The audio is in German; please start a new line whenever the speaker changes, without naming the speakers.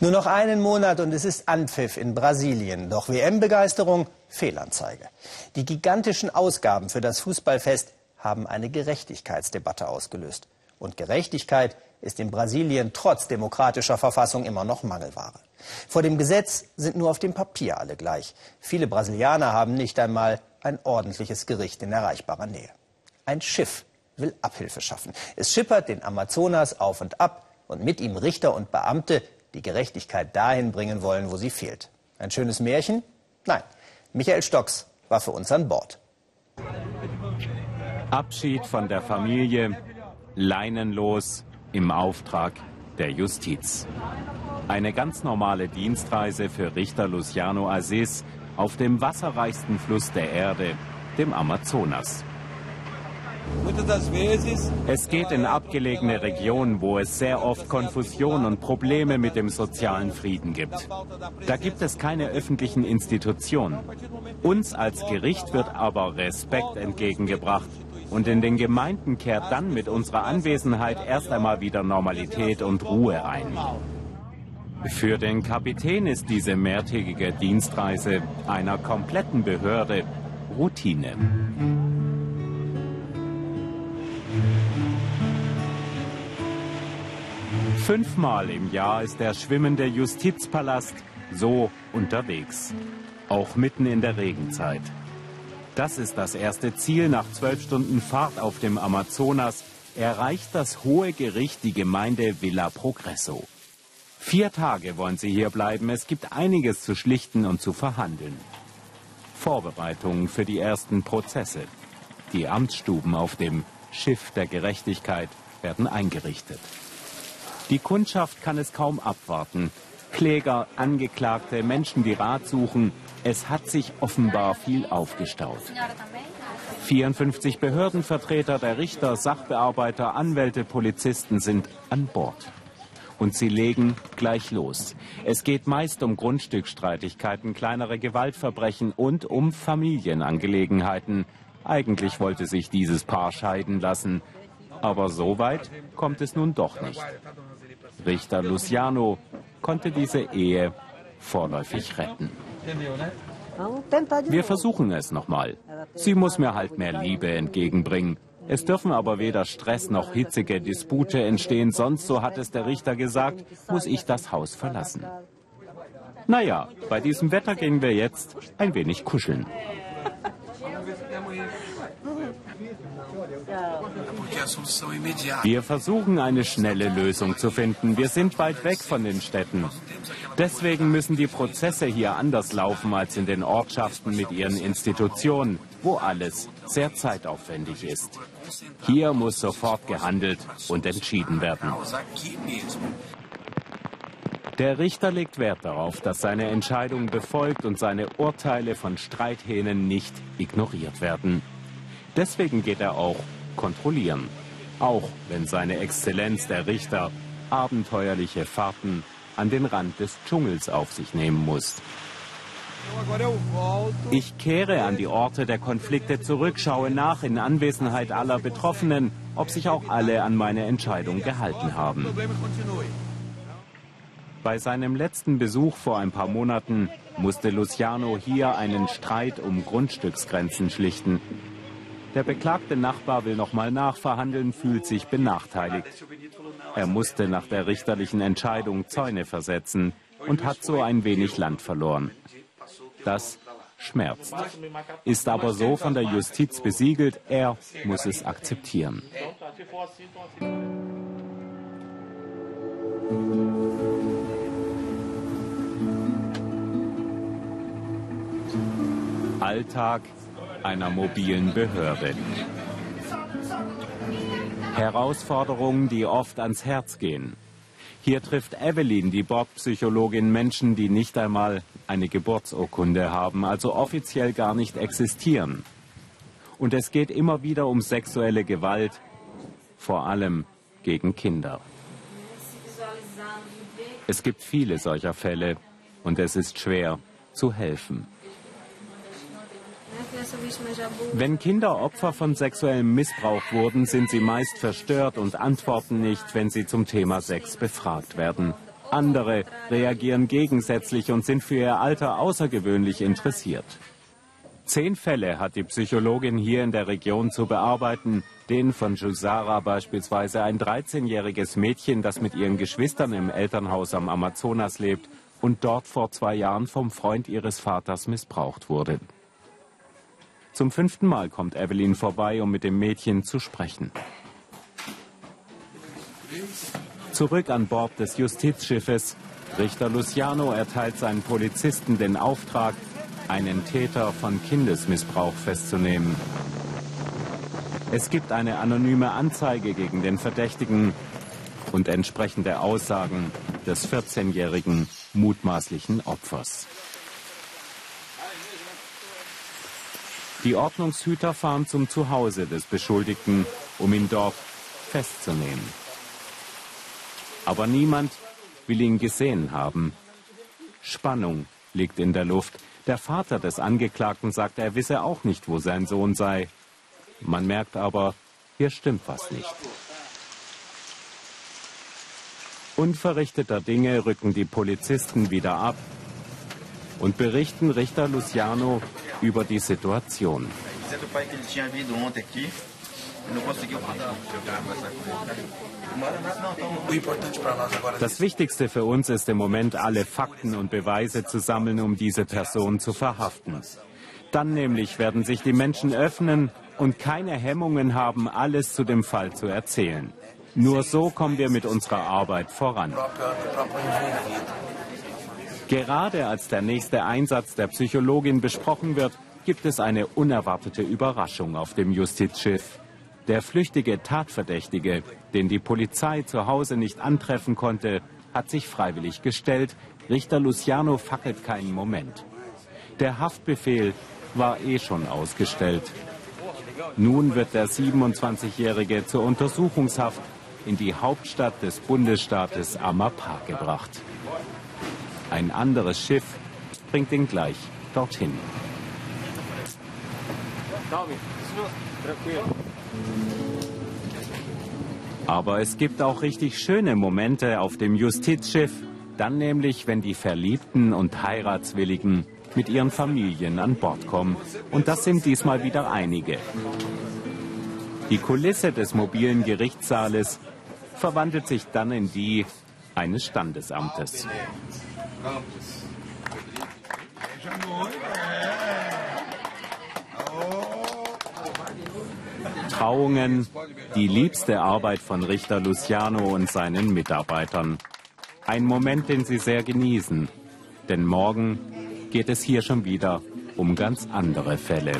Nur noch einen Monat und es ist Anpfiff in Brasilien. Doch WM-Begeisterung, Fehlanzeige. Die gigantischen Ausgaben für das Fußballfest haben eine Gerechtigkeitsdebatte ausgelöst. Und Gerechtigkeit ist in Brasilien trotz demokratischer Verfassung immer noch Mangelware. Vor dem Gesetz sind nur auf dem Papier alle gleich. Viele Brasilianer haben nicht einmal ein ordentliches Gericht in erreichbarer Nähe. Ein Schiff will Abhilfe schaffen. Es schippert den Amazonas auf und ab und mit ihm Richter und Beamte, die Gerechtigkeit dahin bringen wollen, wo sie fehlt. Ein schönes Märchen? Nein. Michael Stocks war für uns an Bord.
Abschied von der Familie, leinenlos im Auftrag der Justiz. Eine ganz normale Dienstreise für Richter Luciano Aziz auf dem wasserreichsten Fluss der Erde, dem Amazonas. Es geht in abgelegene Regionen, wo es sehr oft Konfusion und Probleme mit dem sozialen Frieden gibt. Da gibt es keine öffentlichen Institutionen. Uns als Gericht wird aber Respekt entgegengebracht. Und in den Gemeinden kehrt dann mit unserer Anwesenheit erst einmal wieder Normalität und Ruhe ein. Für den Kapitän ist diese mehrtägige Dienstreise einer kompletten Behörde Routine. Fünfmal im Jahr ist der schwimmende Justizpalast so unterwegs. Auch mitten in der Regenzeit. Das ist das erste Ziel. Nach zwölf Stunden Fahrt auf dem Amazonas erreicht das Hohe Gericht die Gemeinde Villa Progresso. Vier Tage wollen sie hier bleiben. Es gibt einiges zu schlichten und zu verhandeln. Vorbereitungen für die ersten Prozesse. Die Amtsstuben auf dem Schiff der Gerechtigkeit werden eingerichtet. Die Kundschaft kann es kaum abwarten. Kläger, Angeklagte, Menschen, die Rat suchen. Es hat sich offenbar viel aufgestaut. 54 Behördenvertreter, der Richter, Sachbearbeiter, Anwälte, Polizisten sind an Bord. Und sie legen gleich los. Es geht meist um Grundstückstreitigkeiten, kleinere Gewaltverbrechen und um Familienangelegenheiten. Eigentlich wollte sich dieses Paar scheiden lassen. Aber so weit kommt es nun doch nicht. Richter Luciano konnte diese Ehe vorläufig retten. Wir versuchen es nochmal. Sie muss mir halt mehr Liebe entgegenbringen. Es dürfen aber weder Stress noch hitzige Dispute entstehen, sonst, so hat es der Richter gesagt, muss ich das Haus verlassen. Naja, bei diesem Wetter gehen wir jetzt ein wenig kuscheln. Wir versuchen eine schnelle Lösung zu finden. Wir sind weit weg von den Städten. Deswegen müssen die Prozesse hier anders laufen als in den Ortschaften mit ihren Institutionen, wo alles sehr zeitaufwendig ist. Hier muss sofort gehandelt und entschieden werden. Der Richter legt Wert darauf, dass seine Entscheidung befolgt und seine Urteile von Streithähnen nicht ignoriert werden. Deswegen geht er auch kontrollieren. Auch wenn seine Exzellenz der Richter abenteuerliche Fahrten an den Rand des Dschungels auf sich nehmen muss. Ich kehre an die Orte der Konflikte zurück, schaue nach in Anwesenheit aller Betroffenen, ob sich auch alle an meine Entscheidung gehalten haben. Bei seinem letzten Besuch vor ein paar Monaten musste Luciano hier einen Streit um Grundstücksgrenzen schlichten. Der beklagte Nachbar will nochmal nachverhandeln, fühlt sich benachteiligt. Er musste nach der richterlichen Entscheidung Zäune versetzen und hat so ein wenig Land verloren. Das schmerzt. Ist aber so von der Justiz besiegelt, er muss es akzeptieren. Alltag einer mobilen Behörde. Herausforderungen, die oft ans Herz gehen. Hier trifft Evelyn, die Bordpsychologin, Menschen, die nicht einmal eine Geburtsurkunde haben, also offiziell gar nicht existieren. Und es geht immer wieder um sexuelle Gewalt, vor allem gegen Kinder. Es gibt viele solcher Fälle und es ist schwer zu helfen. Wenn Kinder Opfer von sexuellem Missbrauch wurden, sind sie meist verstört und antworten nicht, wenn sie zum Thema Sex befragt werden. Andere reagieren gegensätzlich und sind für ihr Alter außergewöhnlich interessiert. Zehn Fälle hat die Psychologin hier in der Region zu bearbeiten. Den von Jusara beispielsweise ein 13-jähriges Mädchen, das mit ihren Geschwistern im Elternhaus am Amazonas lebt und dort vor zwei Jahren vom Freund ihres Vaters missbraucht wurde. Zum fünften Mal kommt Evelyn vorbei, um mit dem Mädchen zu sprechen. Zurück an Bord des Justizschiffes. Richter Luciano erteilt seinen Polizisten den Auftrag, einen Täter von Kindesmissbrauch festzunehmen. Es gibt eine anonyme Anzeige gegen den Verdächtigen und entsprechende Aussagen des 14-jährigen mutmaßlichen Opfers. Die Ordnungshüter fahren zum Zuhause des Beschuldigten, um ihn dort festzunehmen. Aber niemand will ihn gesehen haben. Spannung liegt in der Luft. Der Vater des Angeklagten sagt, er wisse auch nicht, wo sein Sohn sei. Man merkt aber, hier stimmt was nicht. Unverrichteter Dinge rücken die Polizisten wieder ab und berichten Richter Luciano über die Situation. Das Wichtigste für uns ist im Moment, alle Fakten und Beweise zu sammeln, um diese Person zu verhaften. Dann nämlich werden sich die Menschen öffnen und keine Hemmungen haben, alles zu dem Fall zu erzählen. Nur so kommen wir mit unserer Arbeit voran. Gerade als der nächste Einsatz der Psychologin besprochen wird, gibt es eine unerwartete Überraschung auf dem Justizschiff. Der flüchtige Tatverdächtige, den die Polizei zu Hause nicht antreffen konnte, hat sich freiwillig gestellt. Richter Luciano fackelt keinen Moment. Der Haftbefehl war eh schon ausgestellt. Nun wird der 27-Jährige zur Untersuchungshaft in die Hauptstadt des Bundesstaates Amapá gebracht. Ein anderes Schiff bringt ihn gleich dorthin. Aber es gibt auch richtig schöne Momente auf dem Justizschiff, dann nämlich, wenn die Verliebten und Heiratswilligen mit ihren Familien an Bord kommen. Und das sind diesmal wieder einige. Die Kulisse des mobilen Gerichtssaales verwandelt sich dann in die eines Standesamtes. Trauungen, die liebste Arbeit von Richter Luciano und seinen Mitarbeitern. Ein Moment, den sie sehr genießen. Denn morgen geht es hier schon wieder um ganz andere Fälle.